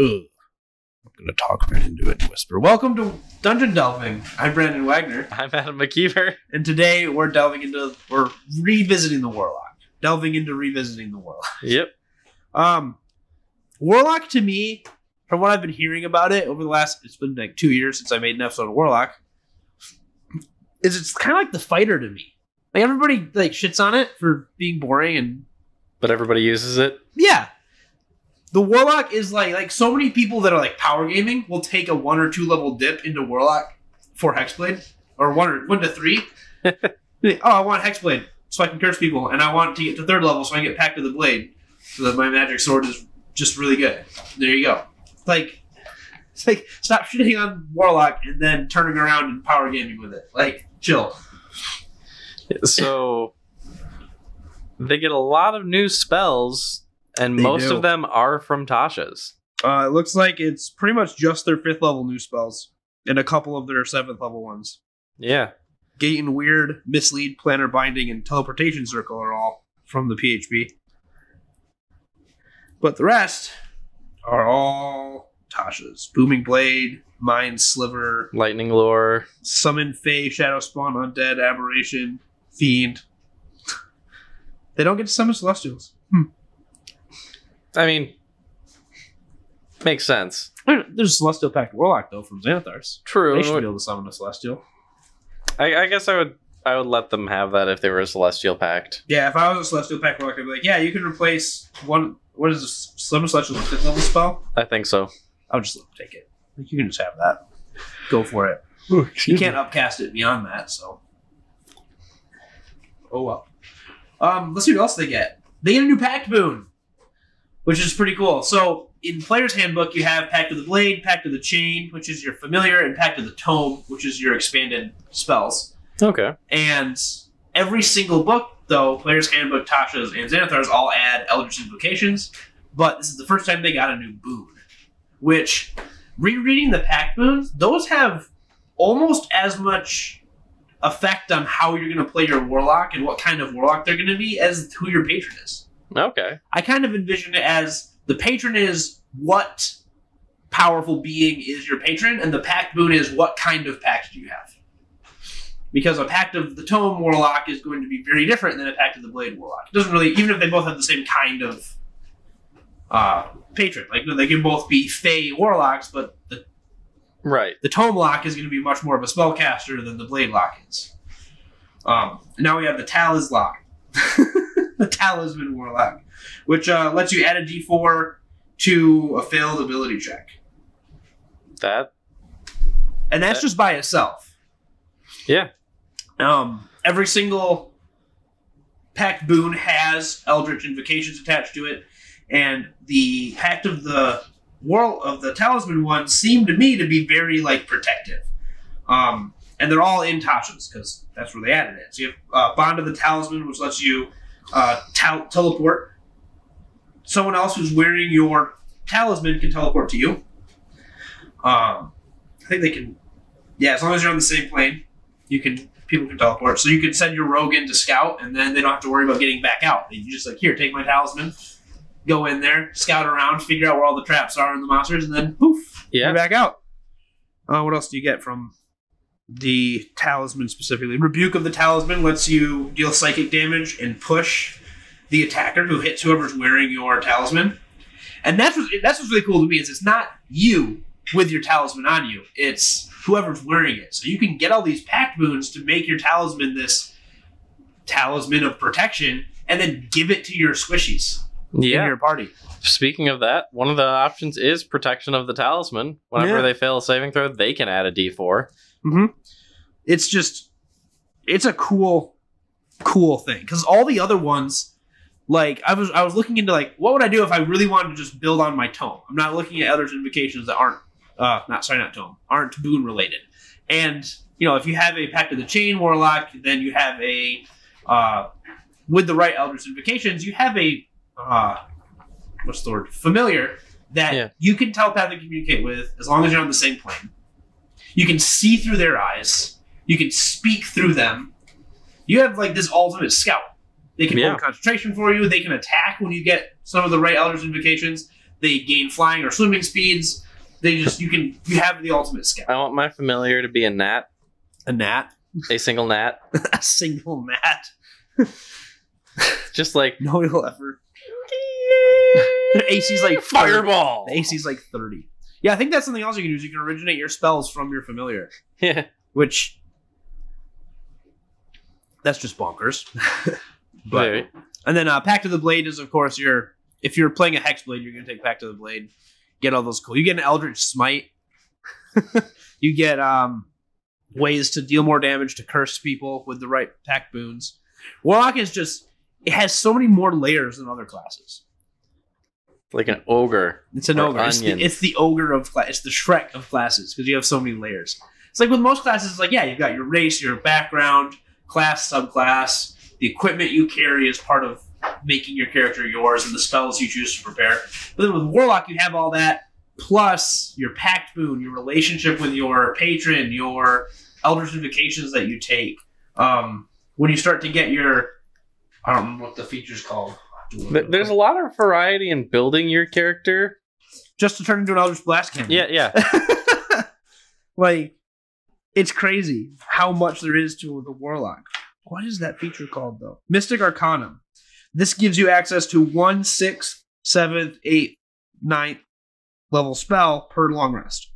Ugh. I'm gonna talk right into it and whisper. Welcome to Dungeon Delving. I'm Brandon Wagner, I'm Adam McKeever. and today we're delving into we're revisiting the Warlock. Delving into revisiting the Warlock. Yep. Um, Warlock to me, from what I've been hearing about it over the last, it's been like two years since I made an episode of Warlock. Is it's kind of like the fighter to me. Like everybody like shits on it for being boring and But everybody uses it. yeah. The Warlock is like like so many people that are like power gaming will take a one or two level dip into Warlock for Hexblade or one or one to three. oh, I want Hexblade so I can curse people, and I want to get to third level so I can get Pact of the Blade, so that my magic sword is just really good. There you go. Like, it's like stop shitting on Warlock and then turning around and power gaming with it. Like, chill. So they get a lot of new spells, and They most do. of them are from Tasha's. Uh, it looks like it's pretty much just their fifth level new spells and a couple of their seventh level ones. Yeah. Gate and Weird, Mislead, Planar Binding, and Teleportation Circle are all from the PHB. But the rest are all Tasha's. Booming Blade, Mind Sliver, Lightning Lure, Summon Fey, Shadow Spawn, Undead, Aberration, Fiend. They don't get to summon Celestials. I mean, makes sense. There's a Celestial Pact Warlock, though, from Xanathar's. True. They should be able to summon a Celestial. I, I guess I would. I would let them have that if they were a Celestial Pact. Yeah, if I was a Celestial Pact Warlock, I'd be like, yeah, you can replace one. What is this? Summon Celestial with fifth level spell? I think so. I would just let them take it. You can just have that. Go for it. You can't upcast it beyond that, so. Oh well. Um, let's see what else they get. They get a new Pact Boon, which is pretty cool. So in Player's Handbook, you have Pact of the Blade, Pact of the Chain, which is your familiar, and Pact of the Tome, which is your expanded spells. Okay. And every single book, though, Player's Handbook, Tasha's, and Xanathar's all add Eldritch Invocations, but this is the first time they got a new boon. Which, rereading the Pact Boons, those have almost as much effect on how you're going to play your Warlock and what kind of Warlock they're going to be as who your patron is. Okay. I kind of envision it as the patron is what powerful being is your patron, and the pact boon is what kind of pact do you have. Because a pact of the tome warlock is going to be very different than a pact of the blade warlock. It doesn't really, even if they both have the same kind of uh, patron, like they can both be fey warlocks, but the Right. the tome lock is going to be much more of a spellcaster than the blade lock is. Um, now we have the Taliz lock, the Talisman warlock, which uh, lets you add a D4 to a failed ability check, That. and that's That- just by itself. Yeah. Um, every single Pact boon has Eldritch invocations attached to it, and the Pact of the World of the Talisman one seemed to me to be very like protective. Um, and they're all in Tasha's because that's where they added it. So you have uh, Bond of the Talisman, which lets you uh, tel- teleport. Someone else who's wearing your talisman can teleport to you. Um, I think they can. Yeah, as long as you're on the same plane, you can. People can teleport. So you can send your rogue in to scout, and then they don't have to worry about getting back out. You just like here, take my talisman, go in there, scout around, figure out where all the traps are and the monsters, and then poof, Yeah. back out. Uh, what else do you get from the talisman specifically? Rebuke of the talisman lets you deal psychic damage and push the attacker who hits whoever's wearing your talisman. And that's what, that's what's really cool to me is it's not you with your talisman on you; it's whoever's wearing it. So you can get all these pact boons to make your talisman this talisman of protection, and then give it to your squishies in Yeah. your party. Speaking of that, one of the options is protection of the talisman. Whenever Yeah. they fail a saving throw, they can add a D4. Mm-hmm. It's just, it's a cool, cool thing because all the other ones, like I was, I was looking into like what would I do if I really wanted to just build on my tome. I'm not looking at other invocations that aren't, uh, not sorry, not tome, aren't boon related. And you know, if you have a Pact of the Chain Warlock, then you have a, uh, with the right Eldritch invocations, you have a, uh, what's the word, familiar that Yeah. you can telepathically communicate with as long as you're on the same plane. You can see through their eyes. You can speak through them. You have like this ultimate scout. They can Yeah. hold concentration for you. They can attack when you get some of the right elders invocations. they gain flying or swimming speeds. They just you can you have the ultimate scout. I want my familiar to be a gnat, A gnat, a single gnat, a single gnat. just like No real effort. The AC's like fireball. The AC's like thirty. Yeah, I think that's something else you can do. Is you can originate your spells from your familiar, Yeah, which that's just bonkers. but Very. and then uh, Pact of the Blade is of course your if you're playing a Hex Blade, you're gonna take Pact of the Blade. Get all those cool. You get an Eldritch Smite. you get um ways to deal more damage to curse people with the right pact boons. Warlock is just it has so many more layers than other classes. Like an ogre. It's an ogre. It's the, it's the ogre of class. It's the Shrek of classes because you have so many layers. It's like with most classes, it's like yeah, you've got your race, your background, class, subclass. The equipment you carry is part of making your character yours, and the spells you choose to prepare. But then with Warlock, you have all that plus your pact boon, your relationship with your patron, your Eldritch invocations that you take. Um, when you start to get your, I don't know what the feature's called. Th- There's a lot of variety in building your character. just to turn into an Eldritch Blast cannon. Yeah, yeah. like it's crazy how much there is to the warlock. What is that feature called though? Mystic Arcanum. This gives you access to one sixth, seventh, eighth, ninth level spell per long rest.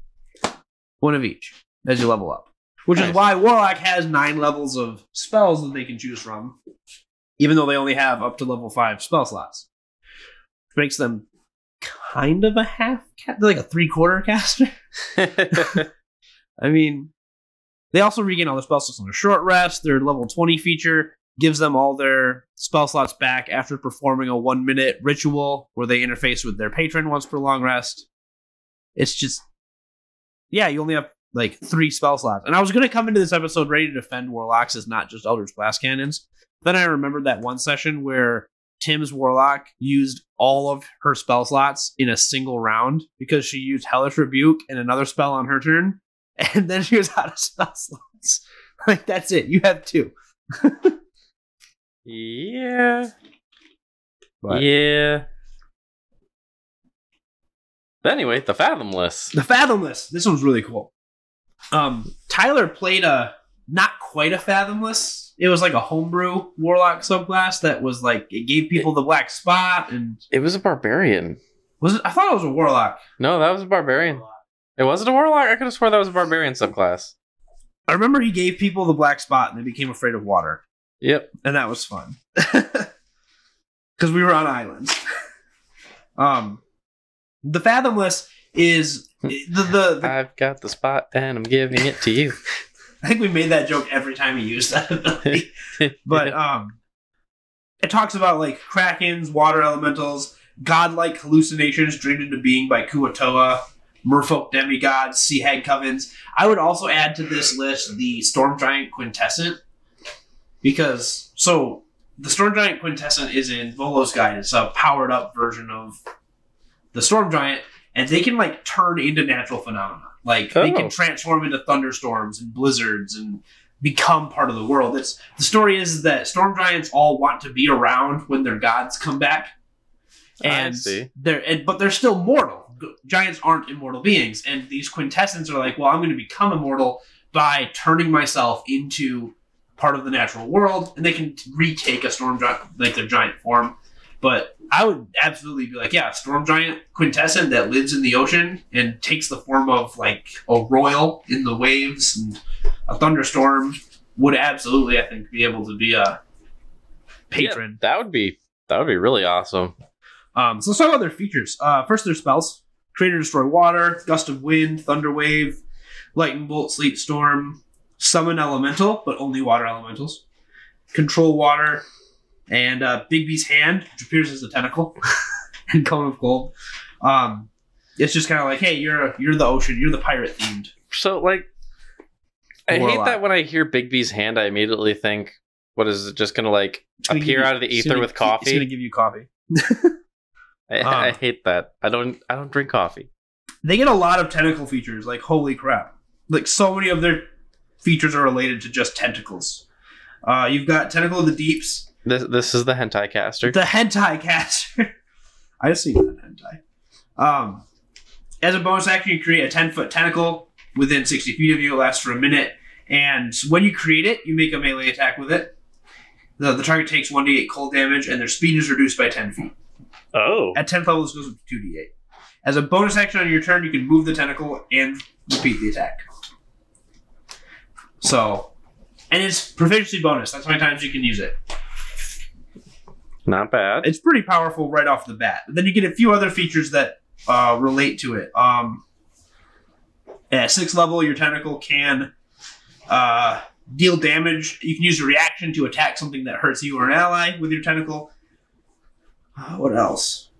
One of each as you level up. Which is why Warlock has nine levels of spells that they can choose from, even though they only have up to level five spell slots. Which makes them kind of a half cat, like a three quarter caster. I mean, they also regain all their spell slots on a short rest. Their level 20 feature gives them all their spell slots back after performing a one minute ritual where they interface with their patron once per long rest. It's just, yeah, you only have like three spell slots. And I was going to come into this episode ready to defend Warlocks as not just Eldritch Blast Cannons. Then I remembered that one session where Tim's Warlock used all of her spell slots in a single round because she used Hellish Rebuke and another spell on her turn and then she was out of spell slots. Like that's it. You have two. yeah. But- Yeah. But anyway, the Fathomless. The Fathomless. This one's really cool. Um, Tyler played a not quite a Fathomless. It was like a homebrew Warlock subclass that was like it gave people the black spot and It was a barbarian. was it? I thought it was a Warlock. No, that was a barbarian. It wasn't a warlock. I could have swore that was a barbarian subclass. I remember he gave people the black spot and they became afraid of water, Yep. and that was fun because we were on islands. um, the Fathomless is the the, the I've got the spot and I'm giving it to you. I think we made that joke every time he used that ability. but um, it talks about like krakens, water elementals, godlike hallucinations dreamed into being by kuo-toa, merfolk demigods, sea hag covens. I would also add to this list the storm giant quintessent because so the storm giant quintessent is in Volo's guide. It's a powered up version of the storm giant, and they can like turn into natural phenomena. Like they Oh. can transform into thunderstorms and blizzards and become part of the world. It's the story is that storm giants all want to be around when their gods come back, I and see. they're and, but they're still mortal. Giants aren't immortal beings, and these quintessents are like, well, I'm going to become immortal by turning myself into part of the natural world, and they can retake a storm giant like their giant form. But I would absolutely be like, yeah, storm giant quintessent that lives in the ocean and takes the form of like a royal in the waves and a thunderstorm would absolutely, I think, be able to be a patron. Yeah, that would be that would be really awesome. Um, so let's talk about their features. Uh, first, their spells: create or destroy water, gust of wind, thunder wave, lightning bolt, sleet storm, summon elemental, but only water elementals, control water, and uh, Bigby's hand, which appears as a tentacle, and cone of cold. Um, it's just kind of like, hey, you're you're the ocean, you're the pirate themed. So like I hate that when I hear Bigby's hand, I immediately think, what is it just gonna like gonna appear you- out of the ether gonna- with coffee? It's gonna give you coffee. I, I Ah. hate that. I don't I don't drink coffee. they get a lot of tentacle features. Like holy crap! Like so many of their features are related to just tentacles. Uh, you've got tentacle of the deeps, This this is the hentai caster. the hentai caster. I just seen that hentai. Um, as a bonus action, you create a 10 foot tentacle within 60 feet of you. It lasts for a minute. And when you create it, you make a melee attack with it. The, the target takes 1d8 cold damage, and their speed is reduced by 10 feet. Oh. At 10th level, this goes up to 2d8. As a bonus action on your turn, you can move the tentacle and repeat the attack. So, and it's proficiency bonus. That's how many times you can use it. Not bad. It's pretty powerful right off the bat. But then you get a few other features that uh, relate to it. Um, at sixth level, your tentacle can uh, deal damage. You can use a reaction to attack something that hurts you or an ally with your tentacle. Uh, what else?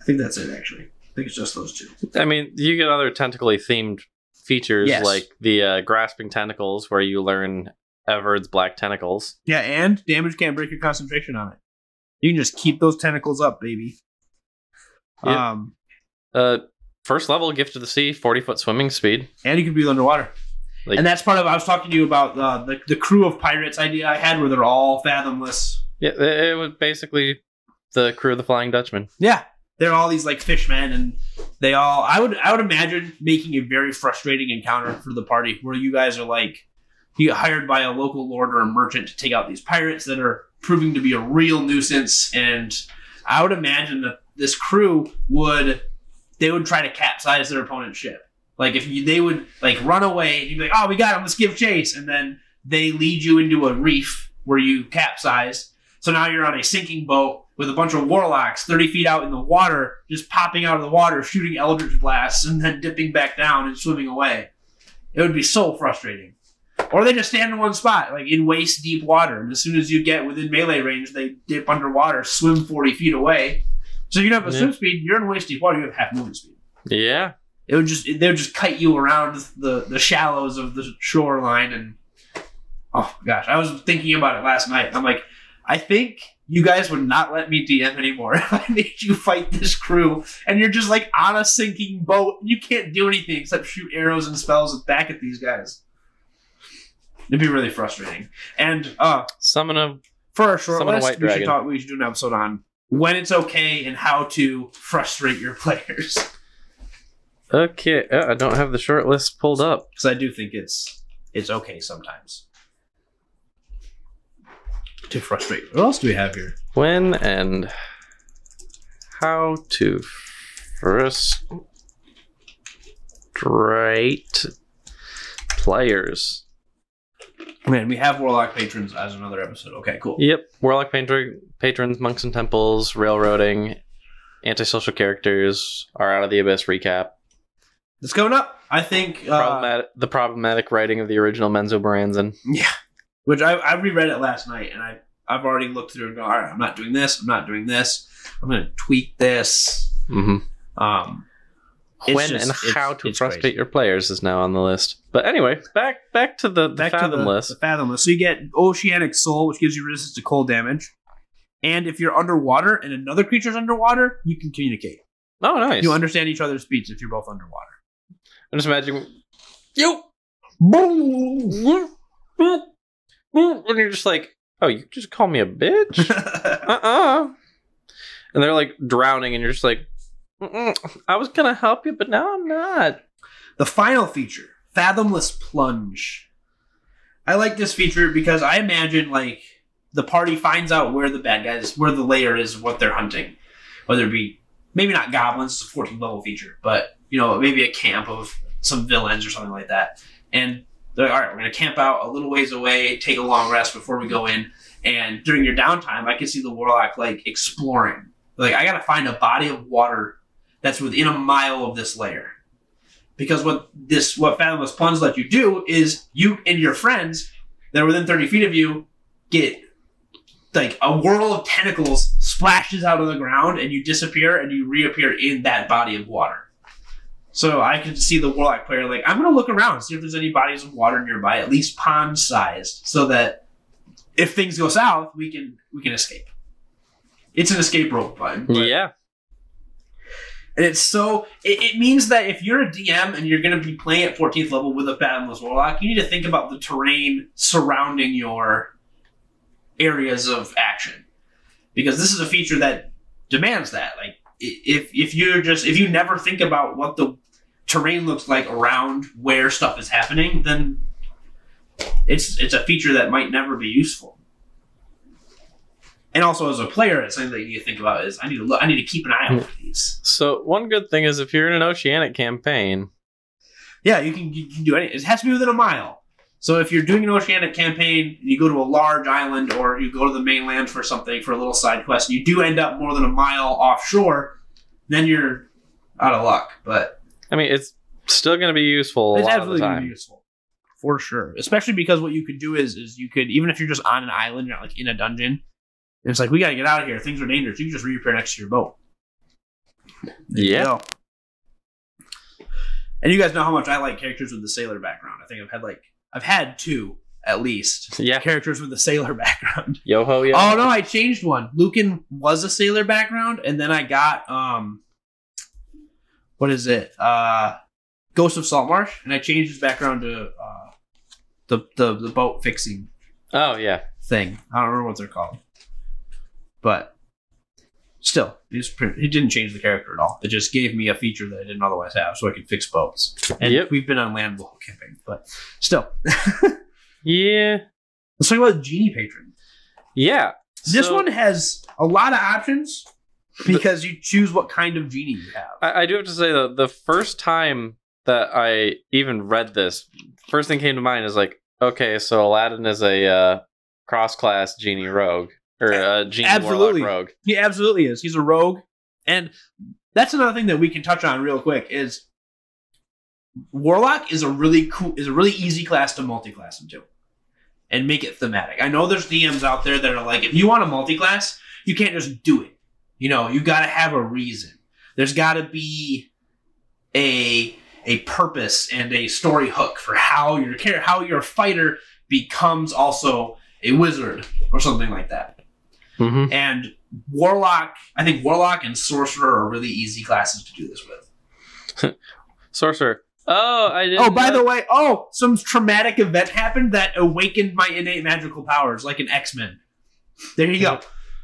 I think that's it, actually. I think it's just those two. I mean, you get other tentacly themed features Yes. like the uh, grasping tentacles, where you learn Evard's black tentacles. Yeah, and damage can't break your concentration on it. You can just keep those tentacles up, baby. Yep. Um, Uh, first level, gift of the sea, forty foot swimming speed. and you can breathe underwater. Like- and that's part of I was talking to you about uh, the the crew of pirates idea I had, where they're all fathomless. Yeah, it it was basically the crew of the Flying Dutchman. Yeah, they're all these like fishmen, and they all. I would I would imagine making a very frustrating encounter for the party, where you guys are like you get hired by a local lord or a merchant to take out these pirates that are proving to be a real nuisance, and I would imagine that this crew would they would try to capsize their opponent's ship. Like if you, they would like run away, you'd be like, "Oh, we got them. Let's give chase," and then they lead you into a reef where you capsize. So now you're on a sinking boat with a bunch of warlocks 30 feet out in the water, just popping out of the water, shooting eldritch blasts, and then dipping back down and swimming away. It would be so frustrating. Or they just stand in one spot, like in waist deep water, and as soon as you get within melee range, they dip underwater, swim 40 feet away. So you don't have a Yeah. swim speed, you're in waist deep water, you have half movement speed. Yeah, It would just they would just kite you around the the shallows of the shoreline and oh gosh, I was thinking about it last night. I'm like, I think you guys would not let me DM anymore if I made you fight this crew and you're just like on a sinking boat. You can't do anything except shoot arrows and spells back at these guys. It'd be really frustrating. And uh summon a for our short list, white we should talk we should do an episode on when it's okay and how to frustrate your players. Okay, uh, I don't have the short list pulled up. because I do think it's it's okay sometimes to frustrate. What else do we have here? When and how to frustrate players. Man, we have warlock patrons as another episode. Okay, cool. Yep, warlock patron, patrons, monks and temples, railroading, antisocial characters, are out of the abyss recap. It's coming up. I think, uh, Problematic, the problematic writing of the original Menzoberranzan. Yeah, which I, I reread it last night, and I I've already looked through and go, all right, I'm not doing this. I'm not doing this. I'm going to tweak this. Mm-hmm. Um, when just- and it's- how to frustrate crazy. your players is now on the list. But anyway, back back to the, the back fathom to the, list. the fathomless. So you get oceanic soul, which gives you resistance to cold damage. And if you're underwater and another creature's underwater, you can communicate. Oh, nice. You understand each other's speech if you're both underwater. I'm just imagining you, and you're just like, oh, you just call me a bitch? uh uh And they're like drowning, and you're just like, I was gonna help you, but now I'm not. the final feature, Fathomless Plunge. I like this feature because I imagine like the party finds out where the bad guys, where the layer is, what they're hunting. Whether it be maybe not goblins, it's a 14th level feature, but you know, maybe a camp of some villains or something like that. And they're like, all right, we're gonna camp out a little ways away, take a long rest before we go in. And during your downtime, I can see the warlock like exploring. Like I gotta find a body of water that's within a mile of this layer. Because what this what Fathomless Plunge let you do is you and your friends that are within 30 feet of you get like a whirl of tentacles splashes out of the ground and you disappear and you reappear in that body of water. So I can see the warlock player like I'm gonna look around, see if there's any bodies of water nearby, at least pond sized, so that if things go south, we can we can escape. It's an escape rope but- Yeah. And it's so it, it means that if you're a DM and you're going to be playing at 14th level with a Fathomless Warlock, you need to think about the terrain surrounding your areas of action. Because this is a feature that demands that. Like if if you're just if you never think about what the terrain looks like around where stuff is happening, then it's it's a feature that might never be useful. And also, as a player, it's something that you need to think about is I need to look, I need to keep an eye out for hmm. these. So one good thing is if you're in an oceanic campaign, Yeah, you can, you can do any. It has to be within a mile. So if you're doing an oceanic campaign, and you go to a large island or you go to the mainland for something for a little side quest, and you do end up more than a mile offshore, then you're out of luck. But I mean, it's still going to be useful a it's lot of the absolutely going to be useful for sure. Especially because what you could do is is you could even if you're just on an island, you're not like in a dungeon. And It's like we got to get out of here. Things are dangerous. You can just reappear next to your boat. There Yeah. go. And you guys know how much I like characters with the sailor background. I think I've had like I've had two at least Yeah. characters with the sailor background. Yo ho yo. Oh no, I changed one. Lucan was a sailor background, and then I got um, what is it? Uh, Ghost of Saltmarsh, and I changed his background to uh, the the the boat fixing Oh yeah. thing. I don't remember what they're called, but still, he's pretty, he didn't change the character at all. It just gave me a feature that I didn't otherwise have, so I could fix boats. And Yep. we've been on land the whole campaign, but still, Yeah. let's talk about Genie Patron. Yeah. This So- one has a lot of options because you choose what kind of genie you have. I, I do have to say though, the first time that I even read this, first thing came to mind is like, okay, so Aladdin is a uh, cross-class genie rogue or a uh, genie Absolutely. warlock rogue. He absolutely is. He's a rogue, and that's another thing that we can touch on real quick is warlock is a really cool is a really easy class to multi-class into and make it thematic. I know there's DMs out there that are like, if you want a multi-class, you can't just do it. You know, you got to have a reason. There's got to be a a purpose and a story hook for how your how your fighter becomes also a wizard or something like that. Mm-hmm. And warlock, I think warlock and sorcerer are really easy classes to do this with. Sorcerer. Oh, I didn't. Oh, by know- the way, oh, some traumatic event happened that awakened my innate magical powers, like an X Men. There you go.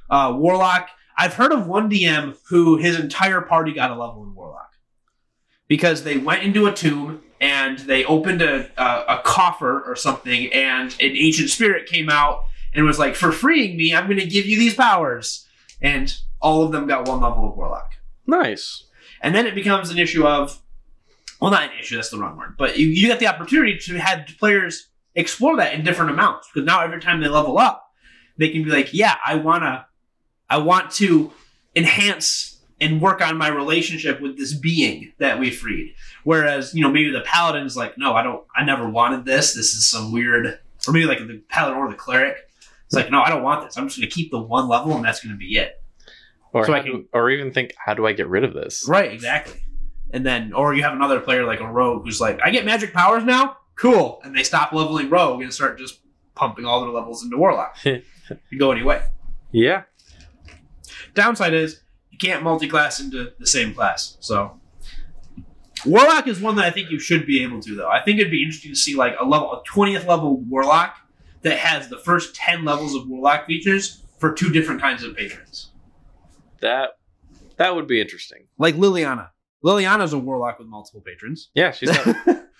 Uh, warlock. I've heard of one DM who his entire party got a level in warlock because they went into a tomb and they opened a, a, a coffer or something, and an ancient spirit came out and was like, "For freeing me, I'm going to give you these powers." And all of them got one level of warlock. nice. And then it becomes an issue of, well, not an issue, that's the wrong word, but you, you get the opportunity to have players explore that in different amounts. Because now every time they level up, they can be like, yeah, I want to, I want to enhance and work on my relationship with this being that we freed. Whereas, you know, maybe the paladin's like, no, I don't, I never wanted this. This is some weird, or maybe like the paladin or the cleric. It's like, no, I don't want this. I'm just going to keep the one level and that's going to be it. Or So I how do- or even think, how do I get rid of this? Right, exactly. And then, or you have another player like a rogue who's like, I get magic powers now? Cool. And they stop leveling rogue and start just pumping all their levels into warlock. you go anyway. Yeah. Downside is you can't multi-class into the same class. So Warlock is one that I think you should be able to though. I think it'd be interesting to see like a level a 20th level warlock that has the first 10 levels of warlock features for two different kinds of patrons. That that would be interesting. Like Liliana. Liliana's a warlock with multiple patrons. Yeah, she's got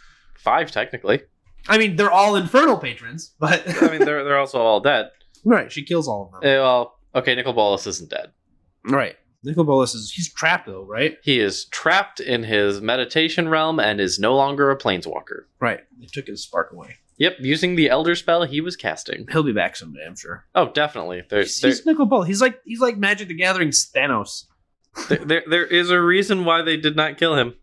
five technically. I mean, they're all infernal patrons, but I mean, they're they're also all dead. right, she kills all of them. Eh, well, okay, Nicol Bolas isn't dead. right. Nicol Bolas is he's trapped though, right? He is trapped in his meditation realm and is no longer a planeswalker. Right. They took his spark away. Yep, using the Elder spell he was casting. He'll be back someday, I'm sure. Oh, definitely. There, He's, there, he's Nicol Bolas. He's like he's like Magic the Gathering's Thanos. there, there, there is a reason why they did not kill him.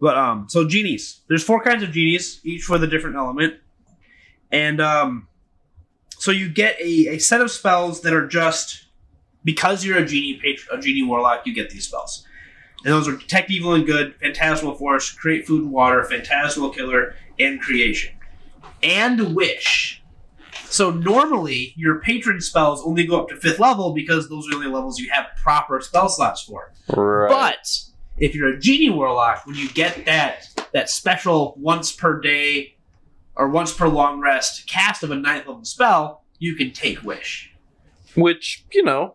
But um, so genies. There's four kinds of genies, each with a different element, and um, so you get a, a set of spells that are just because you're a genie, patr- a genie warlock, you get these spells, and those are detect evil and good, phantasmal force, create food and water, phantasmal killer, and creation, and wish. So normally your patron spells only go up to fifth level because those are the only levels you have proper spell slots for. Right. But if you're a genie warlock, when you get that that special once per day or once per long rest cast of a ninth level spell, you can take wish. Which, you know,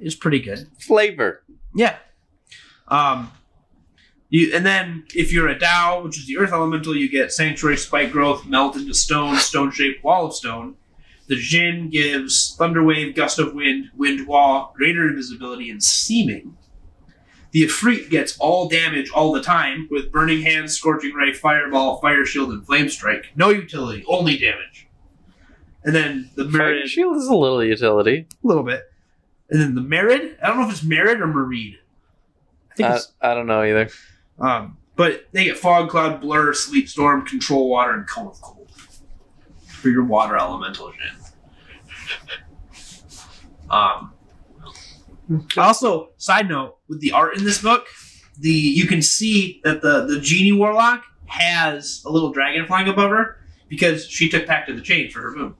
is pretty good. Flavor. Yeah. Um, you and then if you're a Dao, which is the Earth Elemental, you get Sanctuary, Spike Growth, Meld into Stone, Stone Shaped Wall of Stone. The Jin gives Thunder Wave, Gust of Wind, Wind Wall, Greater Invisibility, and Seeming. The Ifrit gets all damage all the time with Burning Hands, Scorching Ray, Fireball, Fire Shield, and Flame Strike. No utility, only damage. And then the Fire shield is a little utility. a little bit. And then the Merid, I don't know if it's Merid or Merid. I think I, don't know either. um, but they get fog, cloud, blur, sleep, storm, control water, and cone of cold for your water elemental Jin. Um, also, side note with the art in this book, the you can see that the the genie warlock has a little dragon flying above her because she took Pact of the Chain for her boon.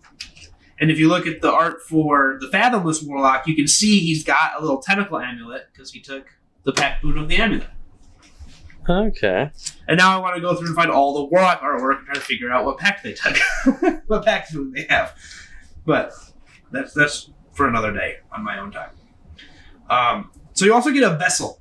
And if you look at the art for the Fathomless Warlock, you can see he's got a little tentacle amulet because he took the Pact boon of the amulet. Okay. And now I want to go through and find all the Warlock artwork and try to figure out what pack they took, what pact boon they have. But that's that's for another day on my own time. Um, so you also get a vessel,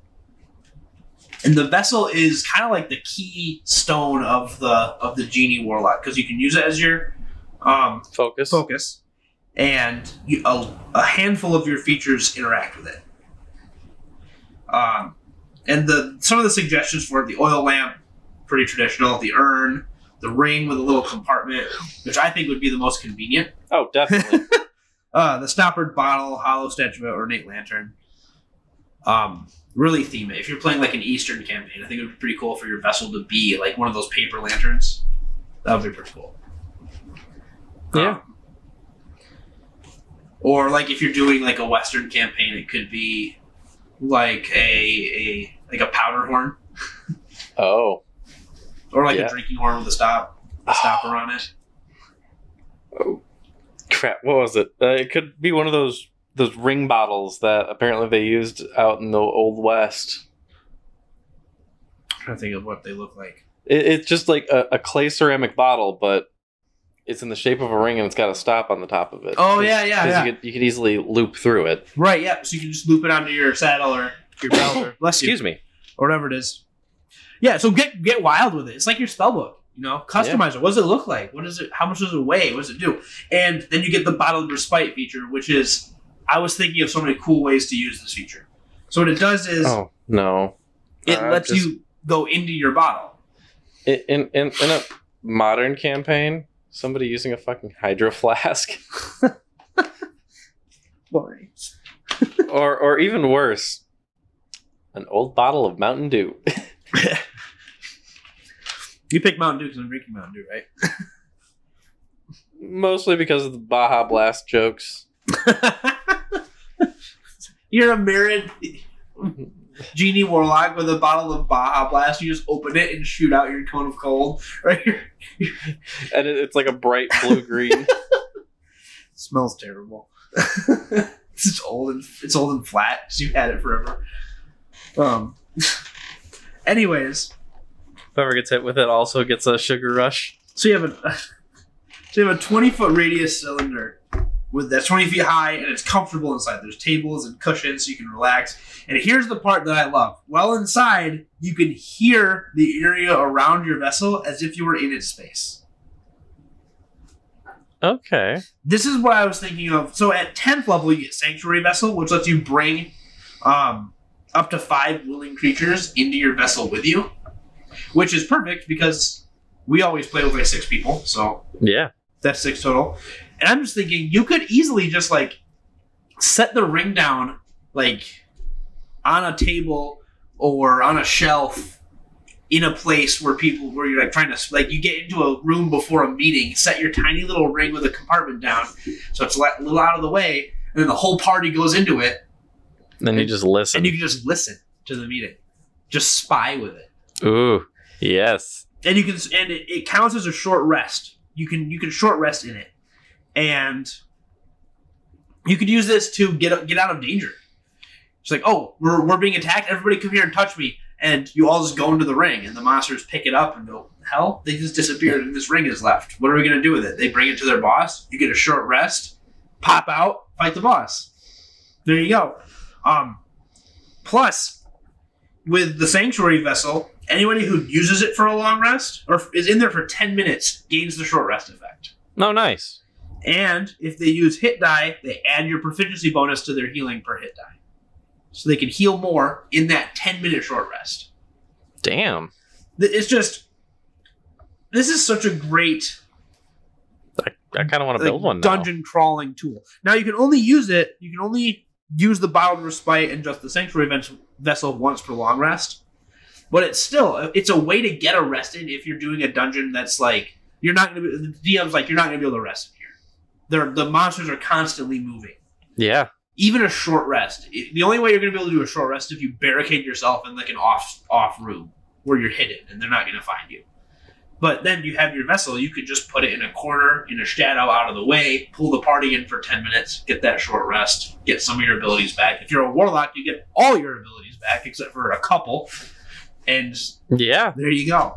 and the vessel is kind of like the key stone of the of the genie warlock because you can use it as your um, Focus. focus, and you, a, a handful of your features interact with it. Um, and the some of the suggestions for it, the oil lamp, pretty traditional. The urn, the ring with a little compartment, which I think would be the most convenient. Oh, definitely. Uh, the stoppered bottle, hollow statue, ornate lantern. Um, really theme it. If you're playing like an Eastern campaign, I think it would be pretty cool for your vessel to be like one of those paper lanterns. That would be pretty cool. Yeah. Um, or like if you're doing like a Western campaign, it could be like a a like a powder horn oh. or like Yeah. a drinking horn with a stop a stopper on it. Oh crap. What was it? Uh, it could be one of those those ring bottles that apparently they used out in the old west. I'm trying to think of what they look like. It, it's just like a, a clay ceramic bottle, but it's in the shape of a ring and it's got a stop on the top of it. Oh, yeah, yeah, yeah. You could, you could easily loop through it. Right, yeah. So you can just loop it onto your saddle or your belt or bless you. Excuse me. or whatever it is. Yeah, so get get wild with it. It's like your spell book, you know. Customize it. What does it look like? What is it? How much does it weigh? What does it do? And then you get the bottle of respite feature, which is I was thinking of so many cool ways to use this feature. So what it does is Oh no. it Uh, lets just- you go into your bottle. In in in a modern campaign, somebody using a fucking hydro flask, Boring. or or even worse, an old bottle of Mountain Dew. You pick Mountain Dew because I'm drinking Mountain Dew, right? Mostly because of the Baja Blast jokes. You're a mirrored mm-hmm. Genie warlock with a bottle of Baja Blast. You just open it and shoot out your cone of cold. Right? Here. And it, it's like a bright blue green. smells terrible. it's old and it's old and flat because you've had it forever. Um. Anyways, Whoever gets hit with it also gets a sugar rush. so you have a so you have a twenty foot radius cylinder with that's twenty feet high and it's comfortable inside. There's tables and cushions so you can relax. And here's the part that I love. Well inside, you can hear the area around your vessel as if you were in its space. Okay. this is what I was thinking of. So at 10th level, you get Sanctuary Vessel, which lets you bring um, up to five willing creatures into your vessel with you, which is perfect because we always play with like six people. So Yeah. that's six total. And I'm just thinking you could easily just like set the ring down like on a table or on a shelf in a place where people where you're like trying to like you get into a room before a meeting, set your tiny little ring with a compartment down so it's a little out of the way, and then the whole party goes into it, Then you just listen. and you can just listen to the meeting, just spy with it. Ooh. Yes. and you can and it, it counts as a short rest. You can you can short rest in it, and you could use this to get get out of danger. It's like, oh, we're, we're being attacked. Everybody come here and touch me, and you all just go into the ring, and the monsters pick it up and go, hell, they just disappeared, and this ring is left. What are we gonna do with it? They bring it to their boss. You get a short rest, pop out, fight the boss. There you go. Um, plus, with the sanctuary vessel, anybody who uses it for a long rest or is in there for ten minutes gains the short rest effect. No, nice. And if they use hit die, they add your proficiency bonus to their healing per hit die. So they can heal more in that 10 minute short rest. Damn. It's just. This is such a great I, I kind of want to like, build one now. dungeon crawling tool. Now you can only use it, you can only use the bottled respite and just the sanctuary ves- vessel once per long rest. But it's still, it's a way to get arrested if you're doing a dungeon that's like, you're not going to be, the DM's like, you're not going to be able to rest. They're, the monsters are constantly moving. Yeah. even a short rest. The only way you're going to be able to do a short rest is if you barricade yourself in like an off off room where you're hidden and they're not going to find you. But then you have your vessel. You could just put it in a corner in a shadow out of the way, pull the party in for ten minutes, get that short rest, get some of your abilities back. If you're a warlock, you get all your abilities back except for a couple, and Yeah. there you go.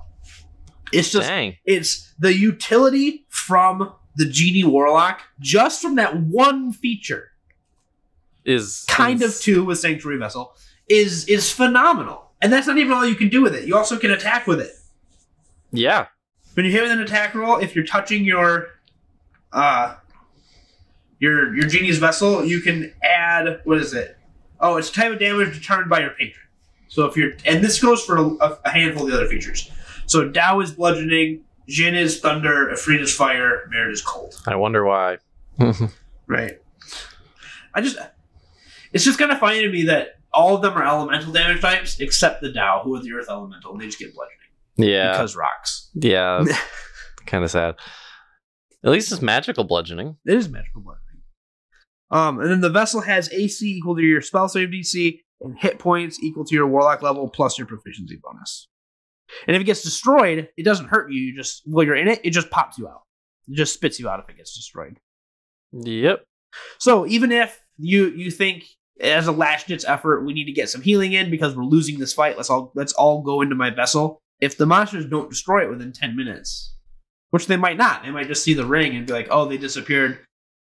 It's just Dang. it's the utility from the genie warlock just from that one feature Is kind of is- two with sanctuary vessel is is phenomenal. And that's not even all you can do with it. You also can attack with it. Yeah. when you hit with an attack roll if you're touching your uh your your genie's vessel you can add what is it? Oh it's type of damage determined by your patron. So if you're and this goes for a, a handful of the other features. So Dao is bludgeoning Jin is thunder Ifrit is fire Merit is cold I wonder why. Right. I just it's just kind of funny to me that all of them are elemental damage types except the Dao, who are the earth elemental, and they just get bludgeoning yeah. because rocks. yeah. kind of sad. At least it's magical bludgeoning. It is magical bludgeoning. Um, and then the vessel has AC equal to your spell save DC and hit points equal to your warlock level plus your proficiency bonus. And if it gets destroyed, it doesn't hurt you. You just while you're in it, it just pops you out. It just spits you out if it gets destroyed. Yep. So even if you you think as a last ditch effort we need to get some healing in because we're losing this fight, let's all let's all go into my vessel. If the monsters don't destroy it within ten minutes, which they might not, they might just see the ring and be like, "Oh, they disappeared,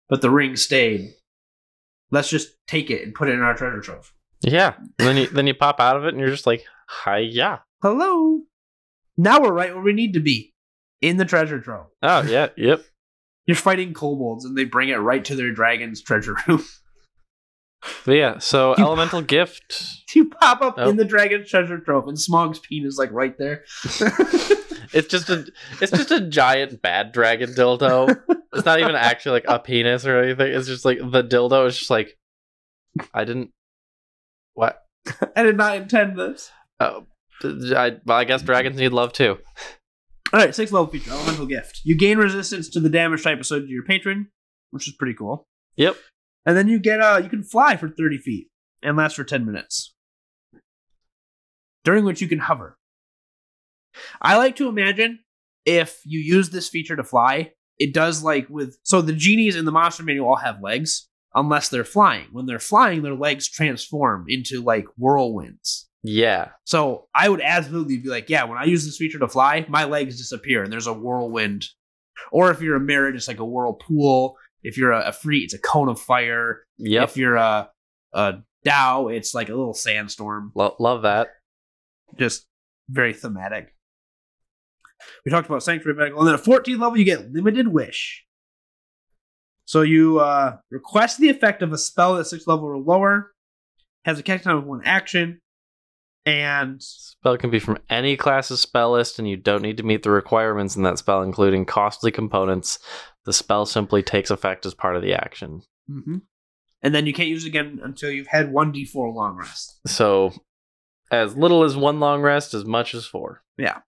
but the ring stayed." Let's just take it and put it in our treasure trove. Yeah. And then you then you pop out of it and you're just like, hi yeah. Hello. Now we're right where we need to be, in the treasure trove. Oh yeah, yep. You're fighting kobolds, and they bring it right to their dragon's treasure room. But yeah, so You- elemental gift. you pop up Oh. in the dragon's treasure trove, and Smaug's penis is like right there. It's just a it's just a giant bad dragon dildo. It's not even actually like a penis or anything. It's just like the dildo is just like I didn't what? I did not intend this. Oh, I, well, I guess dragons need love too. All right, sixth level feature, elemental gift. You gain resistance to the damage type associated to your patron, which is pretty cool. Yep. And then you get uh, you can fly for thirty feet and last for ten minutes, during which you can hover. I like to imagine if you use this feature to fly, it does like with so the genies in the monster manual all have legs unless they're flying. When they're flying, their legs transform into like whirlwinds. Yeah. So I would absolutely be like, yeah, when I use this feature to fly, my legs disappear and there's a whirlwind. Or if you're a merit, it's like a whirlpool. If you're a, a free, it's a cone of fire. If you're a, a Dao, it's like a little sandstorm. Lo- love that. Just very thematic. We talked about Sanctuary Medical. And then at 14th level, you get Limited Wish. So you uh, request the effect of a spell at 6th level or lower, has a cast time of one action, and Spell can be from any class's spell list, and you don't need to meet the requirements in that spell, including costly components. The spell simply takes effect as part of the action. Mm-hmm. And then you can't use it again until you've had one d4 long rest. So, as little as one long rest, as much as four. Yeah.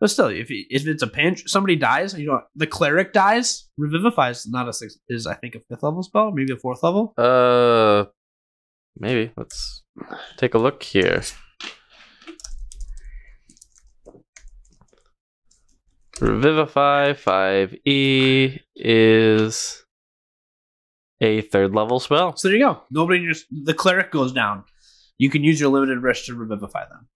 But still, if if it's a pinch, somebody dies. You know, the cleric dies. Revivify is not a six. Is I think a fifth level spell, maybe a fourth level. Uh, maybe. Let's take a look here. Revivify 5e is a third level spell. So there you go. Nobody just the cleric goes down. You can use your limited wish to revivify them.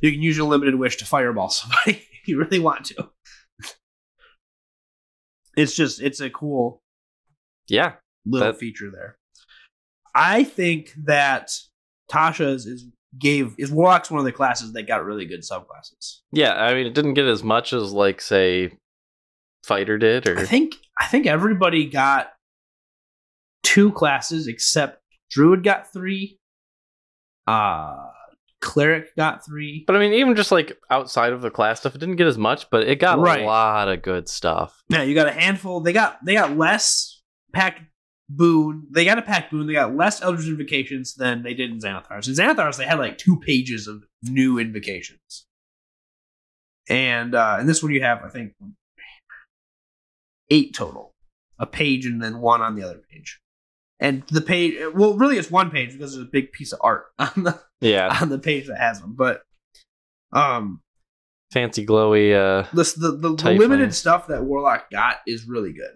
You can use your limited wish to fireball somebody if you really want to. It's just it's a cool Yeah. little That- feature there. I think that Tasha's is gave is Warlock's one of the classes that got really good subclasses. Yeah, I mean, it didn't get as much as like say fighter did, or I think I think everybody got two classes except Druid got three. Uh Cleric got three. but I mean, even just like outside of the class stuff, it didn't get as much, but it got Right. a lot of good stuff. Yeah, you got a handful. They got they got less packed boon. They got a pact boon. They got less Eldritch invocations than they did in Xanathars. In Xanathars, they had like two pages of new invocations, and uh, in this one you have I think eight total, a page and then one on the other page. And the page, well, really, it's one page because there's a big piece of art on the Yeah, on the page that has them. But um, fancy glowy. uh the the, the, the limited stuff that Warlock got is really good,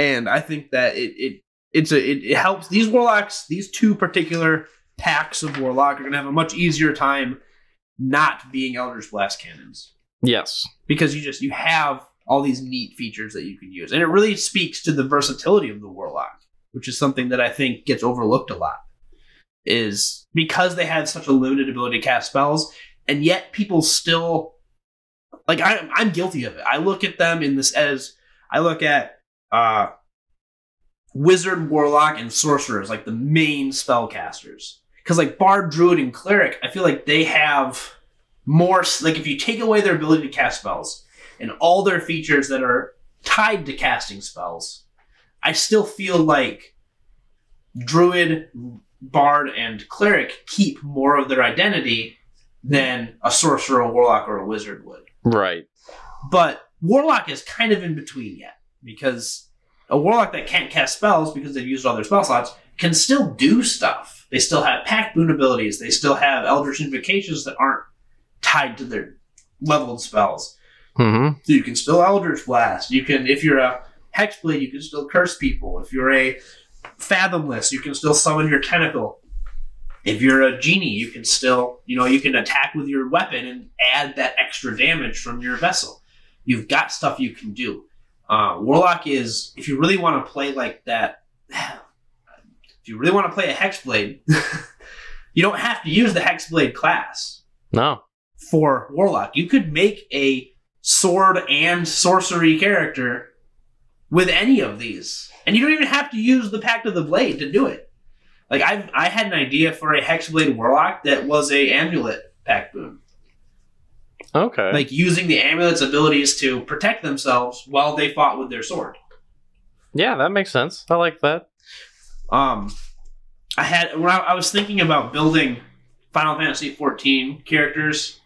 and I think that it it it's a it, it helps these Warlocks. These two particular packs of Warlock are going to have a much easier time not being Eldritch Blast cannons Yes. because you just you have all these neat features that you can use, and it really speaks to the versatility of the Warlock, which is something that I think gets overlooked a lot. Is because they have such a limited ability to cast spells, and yet people still like I, I'm guilty of it. I look at them in this as I look at uh, wizard, warlock, and sorcerer as like the main spellcasters. Because like bard, druid, and cleric, I feel like they have more. Like if you take away their ability to cast spells and all their features that are tied to casting spells, I still feel like druid, bard, and cleric keep more of their identity than a sorcerer, a warlock, or a wizard would. Right. But Warlock is kind of in between yet because a Warlock that can't cast spells because they've used all their spell slots can still do stuff. They still have Pact Boon abilities. They still have Eldritch Invocations that aren't tied to their leveled spells. hmm So you can still Eldritch Blast. You can, if you're a Hexblade, you can still curse people. If you're a Fathomless, you can still summon your tentacle. If you're a genie, you can still, you know, you can attack with your weapon and add that extra damage from your vessel. You've got stuff you can do. Uh, Warlock is, if you really want to play like that, if you really want to play a Hexblade, you don't have to use the Hexblade class No. for Warlock. You could make a sword and sorcery character with any of these. And you don't even have to use the Pact of the Blade to do it. Like I I had an idea for a Hexblade Warlock that was a amulet pact boon. Okay. Like using the amulet's abilities to protect themselves while they fought with their sword. yeah, that makes sense. I like that. Um I had when I, I was thinking about building Final Fantasy 14 characters,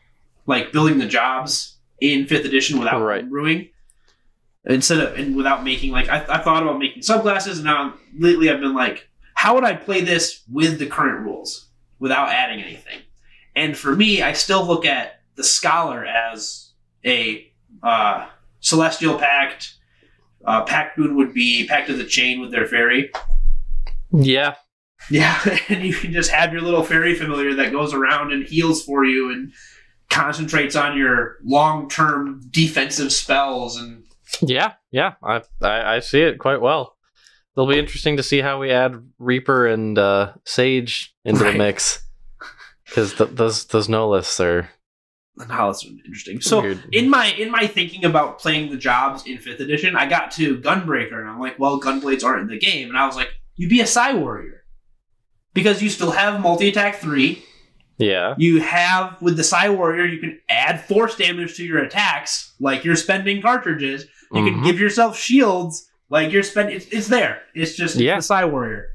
like building the jobs in fifth edition without Right. brewing. Instead of and without making like I, I thought about making subclasses and now lately I've been like, how would I play this with the current rules without adding anything? And for me, I still look at the scholar as a uh, celestial pact. Uh, pact boon would be pact of the chain with their fairy. Yeah. Yeah, and you can just have your little fairy familiar that goes around and heals for you and concentrates on your long-term defensive spells and Yeah. Yeah. I, I I see it quite well. It'll be interesting to see how we add Reaper and uh, Sage into Right. the mix because th- those those no lists are how that's interesting. So weird. in my in my thinking about playing the jobs in fifth edition, I got to Gunbreaker and I'm like, well, Gunblades aren't in the game, and I was like, you'd be a Psi Warrior because you still have multi attack three. yeah. You have with the Psi Warrior, you can add force damage to your attacks, like you're spending cartridges. You can Mhm. give yourself shields, like you're spending. It's, it's there. It's just Yeah. the Psi Warrior.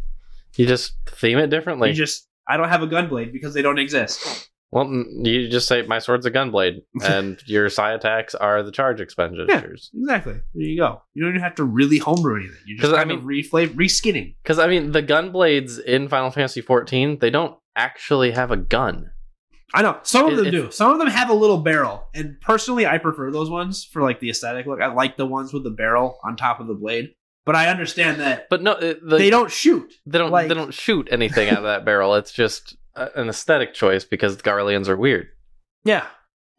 You just theme it differently. you just I don't have a gunblade because they don't exist. Well, mm, you just say my sword's a gunblade, and your psi attacks are the charge expenditures. Exactly. There you go. You don't even have to really homebrew anything. You just 'Cause, I kind of mean- reflav reskinning. Because I mean, the gunblades in Final Fantasy XIV, they don't actually have a gun. I know some of It- them do. Some of them have a little barrel, and personally, I prefer those ones for like the aesthetic look. I like the ones with the barrel on top of the blade, but I understand that But no, uh, the, they don't shoot. They don't. like- they don't shoot anything out of that barrel. It's just a, an aesthetic choice because the Garleans are weird. Yeah.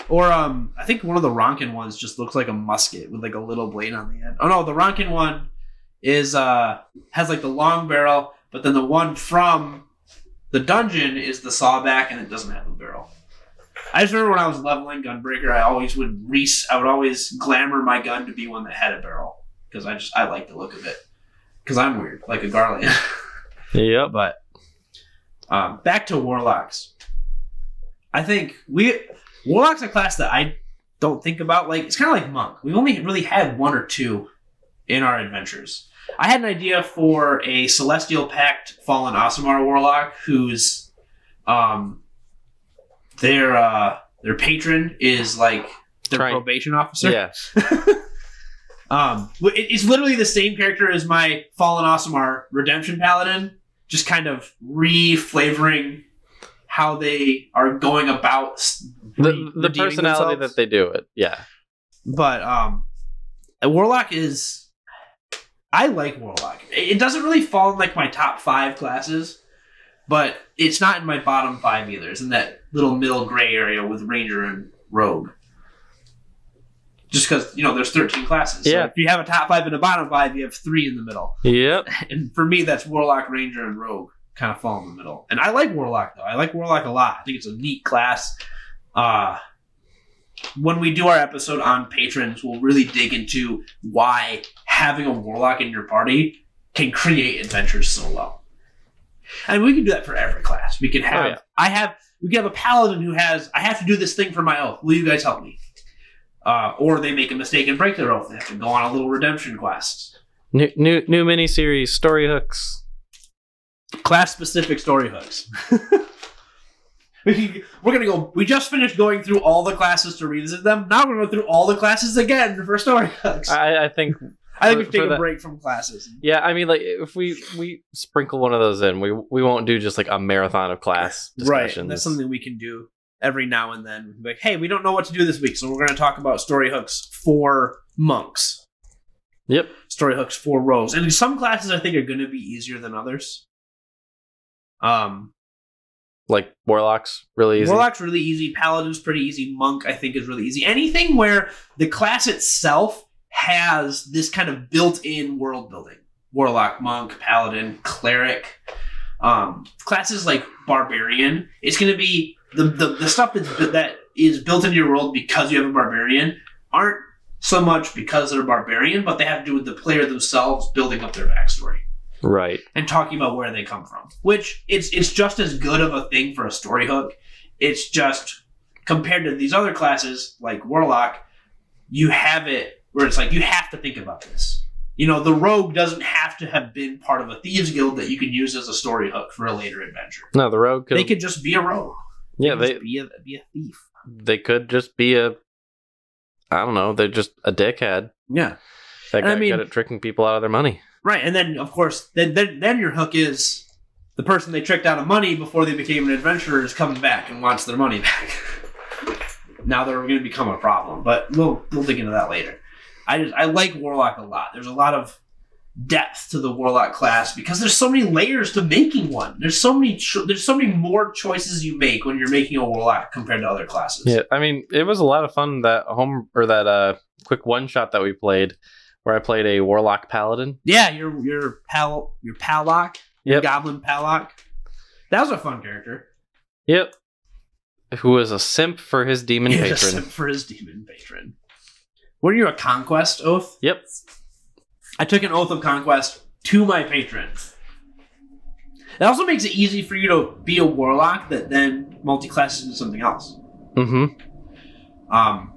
Or um, I think one of the Ronkan ones just looks like a musket with like a little blade on the end. Oh no, the Ronkan one is uh has like the long barrel, but then the one from the dungeon is the sawback, and it doesn't have a barrel. I just remember when I was leveling Gunbreaker, I always would re- I would always glamour my gun to be one that had a barrel because I just I like the look of it because I'm weird like a Garlean. Yep. but um, back to warlocks. I think we warlocks are a class that I don't think about. Like it's kind of like monk. We've only really had one or two in our adventures. I had an idea for a celestial pact fallen Aasimar warlock who's um their uh their patron is like their Right. probation officer. Yeah. Um, it- it's literally the same character as my Fallen Aasimar Redemption Paladin, just kind of re-flavoring how they are going about The, the personality themselves. that they do it. Yeah. But um, Warlock is. I like Warlock. It it doesn't really fall in like my top five classes, but it's not in my bottom five either. It's in that little middle gray area with Ranger and Rogue. Just because you know there's 13 classes. So Yeah. if you have a top five and a bottom five, you have three in the middle. Yep. And for me, that's Warlock, Ranger, and Rogue kind of fall in the middle. And I like Warlock though. I like Warlock a lot. I think it's a neat class. Uh when we do our episode on patrons, we'll really dig into why having a Warlock in your party can create adventures so well. And we can do that for every class. We can have Oh, yeah. I have we can have a paladin who has I have to do this thing for my oath. Will you guys help me? Uh, or they make a mistake and break their oath. They have to go on a little redemption quest. New new new miniseries, story hooks. class specific story hooks. we, we're gonna go. We just finished going through all the classes to revisit them. Now we're gonna go through all the classes again for story hooks. I, I, I think think for- we should take a that- break from classes. yeah, I mean like if we we sprinkle one of those in, we we won't do just like a marathon of class discussions. and that's something we can do every now and then. Like, hey, we don't know what to do this week, so we're gonna talk about story hooks for monks. Yep. Story hooks for rogues, and some classes I think are gonna be easier than others. Um, Like warlocks, really easy. Warlock's really easy. Paladin's pretty easy. Monk, I think, is really easy. Anything where the class itself has this kind of built-in world building. Warlock, monk, paladin, cleric. Um, classes like barbarian. It's going to be the, the the stuff that's that is built into your world because you have a barbarian aren't so much because they're barbarian, but they have to do with the player themselves building up their backstory right. and talking about where they come from. Which it's it's just as good of a thing for a story hook. It's just compared to these other classes like Warlock, you have it where it's like you have to think about this. You know, the rogue doesn't have to have been part of a thieves guild that you can use as a story hook for a later adventure. No, the rogue could, They could just be a rogue. Yeah, they be a, be a thief. they could just be a I don't know, they're just a dickhead. Yeah. That And I mean- good at tricking people out of their money. Right, and then of course, then, then then your hook is the person they tricked out of money before they became an adventurer is coming back and wants their money back. now they're going to become a problem, but we'll we'll dig into that later. I just I like warlock a lot. There's a lot of depth to the warlock class because there's so many layers to making one. There's so many cho- there's so many more choices you make when you're making a warlock compared to other classes. Yeah, I mean, it was a lot of fun that home or that uh quick one shot that we played where I played a warlock paladin. Yeah, your your pal your pallock, your Yep. goblin pallock. That was a fun character. Yep. Who was a simp for his demon patron. for his demon patron. Were you a conquest oath? Yep. I took an oath of conquest to my patrons. That also makes it easy for you to be a warlock that then multi-classes into something else. Mm-hmm. Um,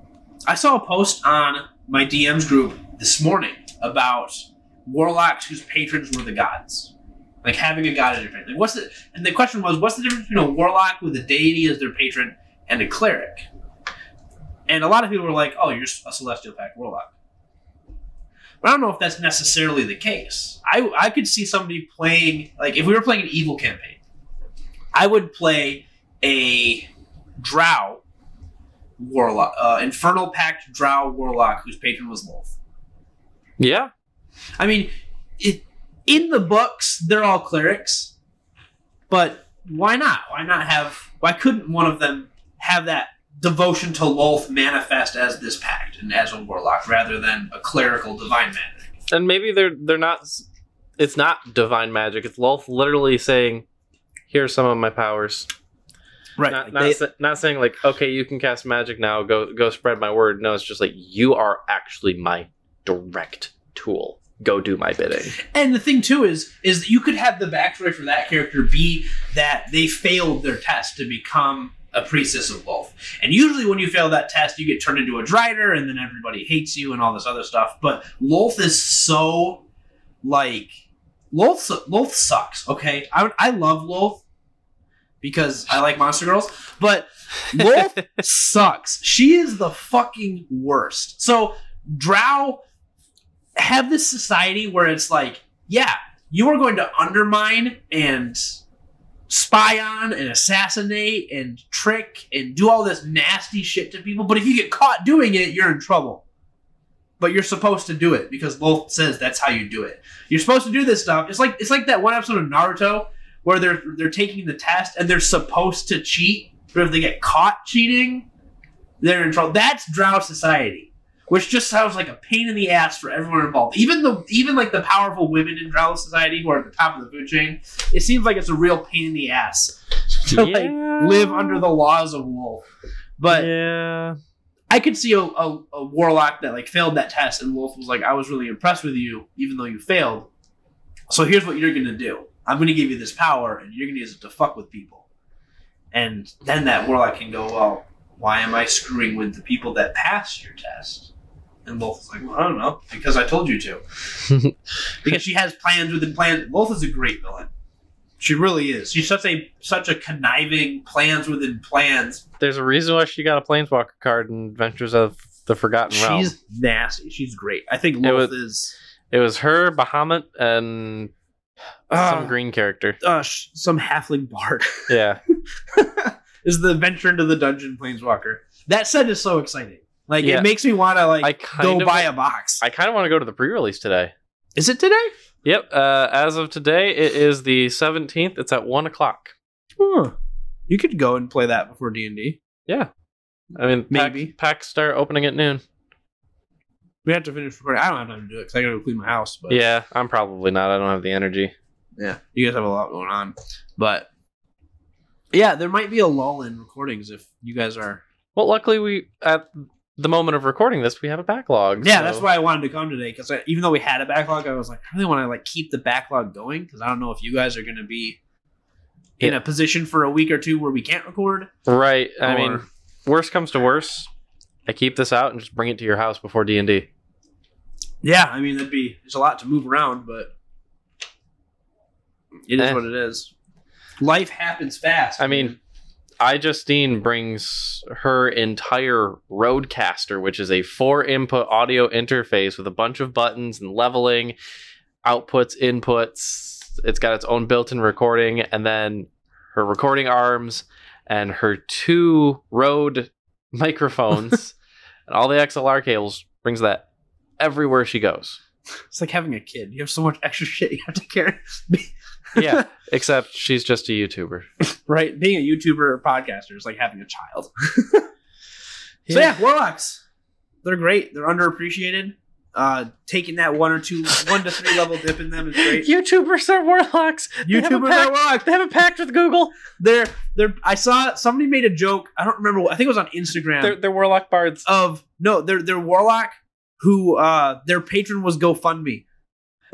I saw a post on my DMs group this morning about warlocks whose patrons were the gods, like having a god as your patron. Like, what's the? And the question was, what's the difference between a warlock with a deity as their patron and a cleric? And a lot of people were like, "Oh, you're just a celestial pact warlock." But I don't know if that's necessarily the case. I I could see somebody playing like if we were playing an evil campaign, I would play a drow warlock, uh, infernal pact drow warlock whose patron was Lolth. Yeah. I mean, it, in the books they're all clerics, but why not? Why not have? Why couldn't one of them have that devotion to Lolth manifest as this pact and as a warlock rather than a clerical divine magic? And maybe they're they're not it's not divine magic. It's Lolth literally saying, "Here's some of my powers." Right. Not like not, they- sa- not saying like, "Okay, you can cast magic now. Go go spread my word." No, it's just like you are actually my direct tool. Go do my bidding. And the thing too is, is that you could have the backstory for that character be that they failed their test to become a priestess of Lolth. And usually, when you fail that test, you get turned into a Drider, and then everybody hates you and all this other stuff. But Lolth is so like Lolth. Lolth sucks. Okay, I I love Lolth because I like monster girls, but Lolth sucks. She is the fucking worst. So Drow have this society where it's like, yeah, you are going to undermine and spy on and assassinate and trick and do all this nasty shit to people, but if you get caught doing it, you're in trouble. But you're supposed to do it because Lolth says that's how you do it. You're supposed to do this stuff. It's like it's like that one episode of Naruto where they're they're taking the test and they're supposed to cheat, but if they get caught cheating, they're in trouble. That's Drow society which just sounds like a pain in the ass for everyone involved. Even the even like the powerful women in Drow society who are at the top of the food chain, it seems like it's a real pain in the ass to like live under the laws of Lolth. But yeah, I could see a, a, a warlock that like failed that test, and Lolth was like, "I was really impressed with you, even though you failed. So here's what you're gonna do. I'm gonna give you this power, and you're gonna use it to fuck with people." And then that warlock can go, "Well, why am I screwing with the people that passed your test?" And is like, well, I don't know, because I told you to. because she has plans within plans. Is a great villain. She really is. She's such a such a conniving plans within plans. there's a reason why she got a planeswalker card in Adventures of the Forgotten Realm. She's nasty. She's great. I think It was- is It was her, Bahamut, and some uh, green character. uh, sh- some halfling bard Yeah, is the venture into the dungeon planeswalker. That set is so exciting. Like Yeah. it makes me want to like go of buy a box. I kind of want to go to the pre-release today. is it today? Yep. Uh, as of today, it is the 17th. It's at one o'clock. Huh. You could go and play that before D and D. Yeah. I mean, Maybe. Pack, packs start opening at noon. We have to finish recording. I don't have time to do it because I got to clean my house. But Yeah, I'm probably not. I don't have the energy. yeah, you guys have a lot going on. But yeah, there might be a lull in recordings if you guys are. Well, luckily, we at the moment of recording this, we have a backlog. Yeah, so- that's why I wanted to come today because even though we had a backlog, I was like, I really want to like keep the backlog going because I don't know if you guys are going to be in Yeah. a position for a week or two where we can't record. Right. I mean, worst comes to worst, I keep this out and just bring it to your house before D and D. Yeah, I mean that'd be there's a lot to move around, but it is Eh. what it is. Life happens fast. I mean, I Justine brings her entire RODECaster, which is a four input audio interface with a bunch of buttons and leveling, outputs, inputs. It's got its own built in recording, and then her recording arms and her two Rode microphones and all the XLR cables brings that everywhere she goes. it's like having a kid. You have so much extra shit you have to carry. Yeah, except she's just a YouTuber. right? Being a YouTuber or podcaster is like having a child. So yeah, warlocks. They're great. They're underappreciated. Uh, taking that one or two, one to three level dip in them is great. YouTubers are warlocks. They have a YouTubers pact- are warlocks. They have a pact with Google. They're they're. I saw somebody made a joke. I don't remember. I think it was on Instagram. They're, they're warlock bards. of no, they're they're warlock who uh their patron was GoFundMe.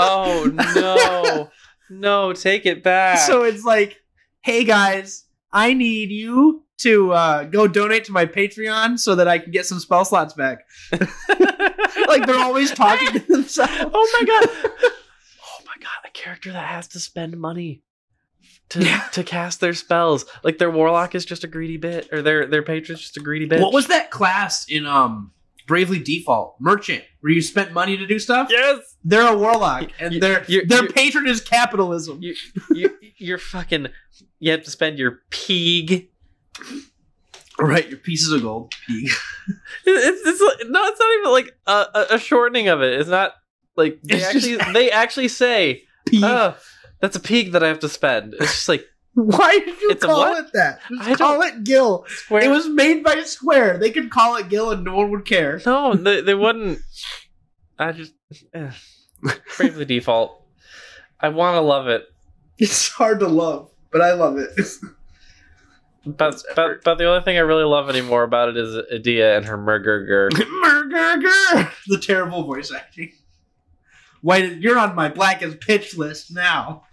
Oh no, no, take it back. So it's like, hey guys, I need you to uh, go donate to my Patreon so that I can get some spell slots back. like they're always talking to themselves. oh my god, oh my god, a character that has to spend money to Yeah. to cast their spells. Like their warlock is just a greedy bit, or their their patron's just a greedy bit. What was that class in um Bravely Default Merchant where you spent money to do stuff? Yes, They're a warlock, and You- their you- their you- patron is capitalism. you, you you're fucking. You have to spend your pig. right, your pieces of gold. It's, it's like- no, it's not even like a, a, a shortening of it. It's not like they It's actually just- they actually say, Peeg. "Oh, that's a pig that I have to spend." It's just like Why did you It's call it that? Just I call it Gil. square. It was made by Square. They could call it Gil and no one would care. no, they, they wouldn't. I just eh. Bravely Default. I want to love it, It's hard to love, but I love it. but but but the only thing I really love anymore about it is Edea and her Murgurgur. Murgurgur! The terrible voice acting. Why you're on my blackest pitch list now?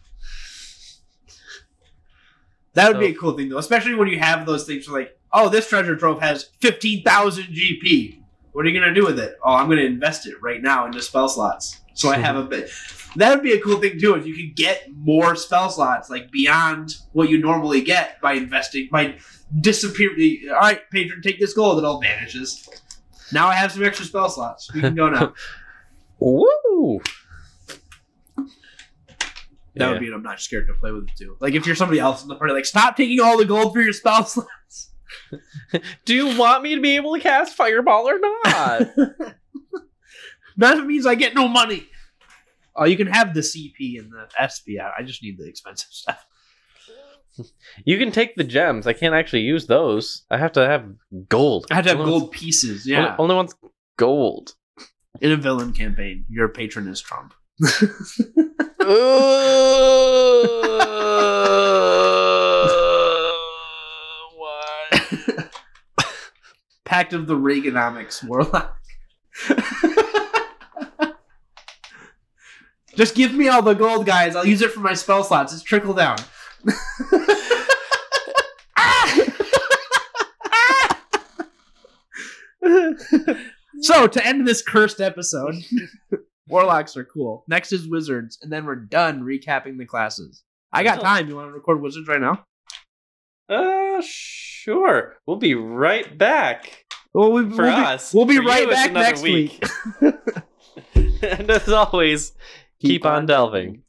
That would be a cool thing though, especially when you have those things like, oh, this treasure trove has fifteen thousand GP. What are you gonna do with it? Oh, I'm gonna invest it right now into spell slots. So I have a bit. That would be a cool thing too if you could get more spell slots like beyond what you normally get by investing by disappearing. All right, patron, take this gold. It all vanishes. Now I have some extra spell slots. We can go now. Woo! That would be an I'm not scared to play with it too. Like if you're somebody else in the party, like stop taking all the gold for your spell slots. Do you want me to be able to cast Fireball or not? that means I get no money. Oh, you can have the CP and the SP. I I just need the expensive stuff. you can take the gems. I can't actually use those. I have to have gold. I have to have Only gold pieces. only- Yeah. Only one's gold. In a villain campaign, your patron is Trump. Pact of the Reaganomics Warlock. Just give me all the gold, guys. I'll use it for my spell slots. It's trickle down. so to end this cursed episode, warlocks are cool. Next is wizards, and then we're done recapping the classes. I got time. You want to record wizards right now? Uh, sure. We'll be right back. Well, we, For we'll us. be, we'll be For right you, back next week. and as always, keep, on delving.